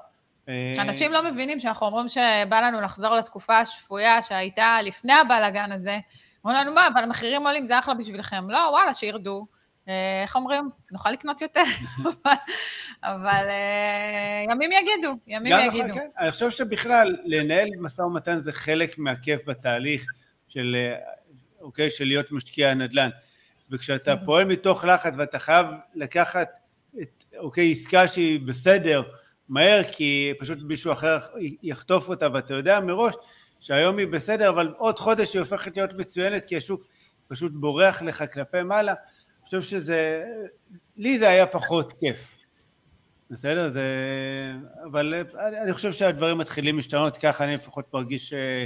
אה, אנשים לא מבינים שאנחנו אומרים שבא לנו לחזור לתקופה השפויה שהייתה לפני הבלאגן הזה. אומרים לנו, מה, אבל המחירים עולים, זה אחלה בשבילכם. לא, וואלה, שירדו. אה, איך אומרים? נוכל לקנות יותר, אבל אה, ימים יגידו, ימים יגידו. כן. אני חושב שבכלל, לנהל משא ומתן זה חלק מהכיף בתהליך של, אוקיי, של להיות משקיע נדל"ן. וכשאתה פועל מתוך לחץ ואתה חייב לקחת, את, אוקיי, עסקה שהיא בסדר, מהר, כי פשוט מישהו אחר יחטוף אותה, ואתה יודע מראש שהיום היא בסדר, אבל עוד חודש היא הופכת להיות מצוינת, כי השוק פשוט בורח לך כלפי מעלה. חושב שזה, לי זה היה פחות כיף. בסדר? זה... אבל אני חושב שהדברים מתחילים להשתנות, ככה אני לפחות מרגיש אה,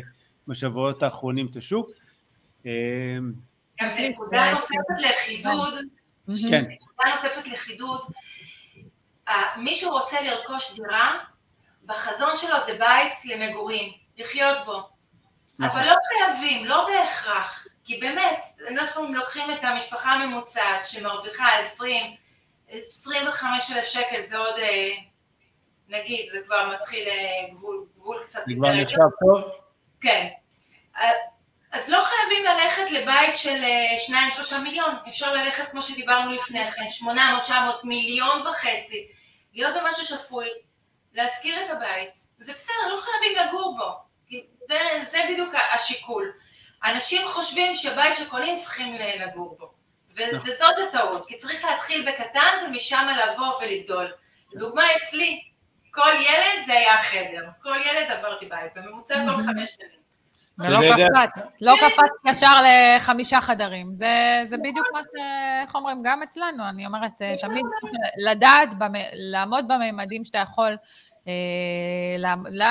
בשבועות האחרונים את השוק. אה, גם נקודה נוספת לחידוד, כן. נקודה נוספת לחידוד, מי שרוצה לרכוש דירה, בחזון שלו זה בית למגורים, לחיות בו. נכון. אבל לא חייבים, לא בהכרח, כי באמת, אנחנו לוקחים את המשפחה הממוצעת שמרוויחה 20, 25 אלף שקל, זה עוד, אה, נגיד, זה כבר מתחיל אה, גבול, גבול קצת יותר... זה כבר נחשב טוב? כן. אז לא חייבים ללכת לבית של 2-3 מיליון, אפשר ללכת כמו שדיברנו לפני כן, 800, 900, מיליון וחצי, להיות במשהו שפוי, להשכיר את הבית, זה בסדר, לא חייבים לגור בו, זה, זה בדיוק השיקול. אנשים חושבים שבית שקונים צריכים לגור בו, ו- נכון. וזאת הטעות, כי צריך להתחיל בקטן ומשם לבוא ולגדול. לדוגמה אצלי, כל ילד זה היה חדר, כל ילד עברתי בית, בממוצע כל חמש שנים. ולא קפץ, לא קפץ ישר לחמישה חדרים. זה, זה בדיוק מה ש... איך אומרים? גם אצלנו, אני אומרת, אה, תמיד לדעת, לעמוד בממדים שאתה יכול אה,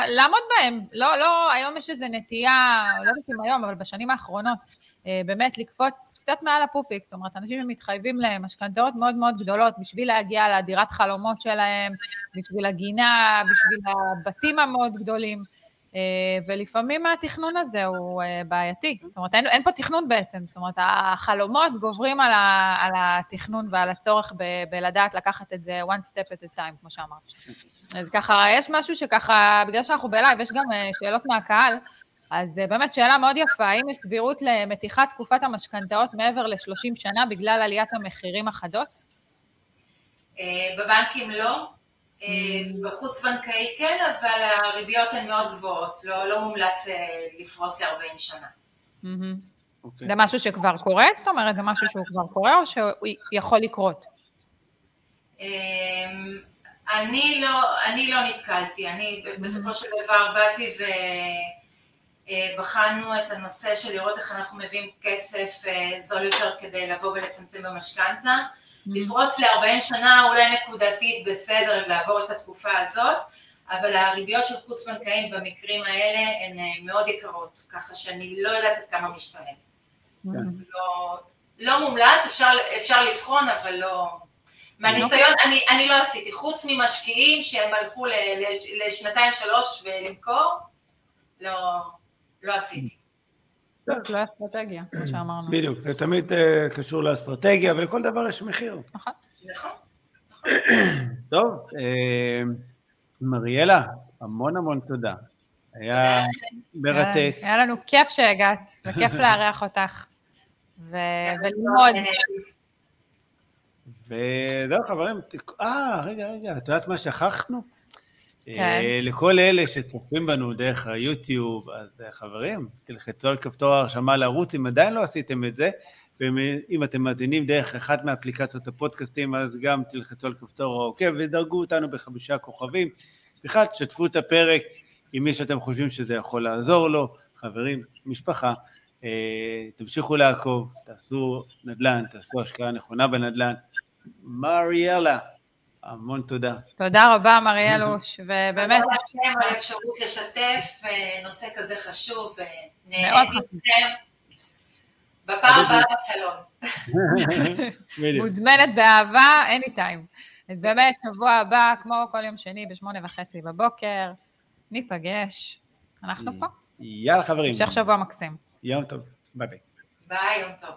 לעמוד בהם. לא, לא, היום יש איזו נטייה, לא יודעת אם היום, אבל בשנים האחרונות, אה, באמת לקפוץ קצת מעל הפופיק, זאת אומרת, אנשים מתחייבים למשכנתאות מאוד מאוד גדולות בשביל להגיע לדירת חלומות שלהם, בשביל הגינה, בשביל הבתים המאוד גדולים. אה, ולפעמים התכנון הזה הוא אה, בעייתי, זאת אומרת, אין, אין פה תכנון בעצם, זאת אומרת, החלומות גוברים על, ה, על התכנון ועל הצורך ב, בלדעת לקחת את זה one step at a time, כמו שאמרת. אז ככה, יש משהו שככה, בגלל שאנחנו בלייב, יש גם אה, שאלות מהקהל, אז באמת שאלה מאוד יפה, האם יש סבירות למתיחת תקופת המשכנתאות מעבר ל-30 שנה בגלל עליית המחירים החדות? בבנקים לא, בחוץ בנקאי כן, אבל הריביות הן מאוד גבוהות, לא, לא מומלץ אה, לפרוס ל-40 שנה. Okay. אוקיי. זה משהו שכבר קורה? זאת אומרת, זה משהו שהוא כבר קורה או שהוא יכול לקרות? אמ, אני לא, אני לא נתקלתי, אני בסופו של דבר באתי ובחנו אה, את הנושא של לראות איך אנחנו מביאים כסף זול יותר כדי לבוא ולצמצם במשכנתה. לפרוץ ל-40 שנה אולי נקודתית בסדר לעבור את התקופה הזאת, אבל הריביות של חוץ בנקאים במקרים האלה הן אה, מאוד יקרות, ככה שאני לא יודעת עד כמה משתנה. כן. לא, לא מומלץ, אפשר, אפשר לבחון, אבל לא... מהניסיון, אני, אני לא עשיתי, חוץ ממשקיעים שהם הלכו לשנתיים שלוש ולמכור, לא, לא עשיתי. לא אסטרטגיה, כמו שאמרנו. בדיוק, זה תמיד אה, קשור לאסטרטגיה, ולכל דבר יש מחיר. נכון. נכון. טוב, אה, מריאלה, המון המון תודה. היה מרתק. היה לנו כיף שהגעת, וכיף לארח אותך, וללמוד. וזהו חברים, אה, רגע, רגע, את יודעת מה שכחנו? כן. אה, לכל אלה שצופים בנו דרך היוטיוב, אז אה, חברים, תלחצו על כפתור ההרשמה לערוץ, אם עדיין לא עשיתם את זה, ואם אתם מאזינים דרך אחת מאפליקציות הפודקאסטים, אז גם תלחצו על כפתור העוקב ודרגו אותנו בחמישה כוכבים. בכלל, תשתפו את הפרק עם מי שאתם חושבים שזה יכול לעזור לו, חברים, משפחה. אה, תמשיכו לעקוב, תעשו נדל"ן, תעשו השקעה נכונה בנדל"ן. מריאלה, המון תודה. תודה רבה, מריאלוש, ובאמת... תודה לכם על האפשרות לשתף נושא כזה חשוב, ונהניתי איתכם. בפעם הבאה בסלון. מוזמנת באהבה, anytime. אז באמת, שבוע הבא, כמו כל יום שני, בשמונה וחצי בבוקר, ניפגש. אנחנו פה. יאללה, חברים. המשך שבוע מקסים. יום טוב. ביי ביי. ביי, יום טוב.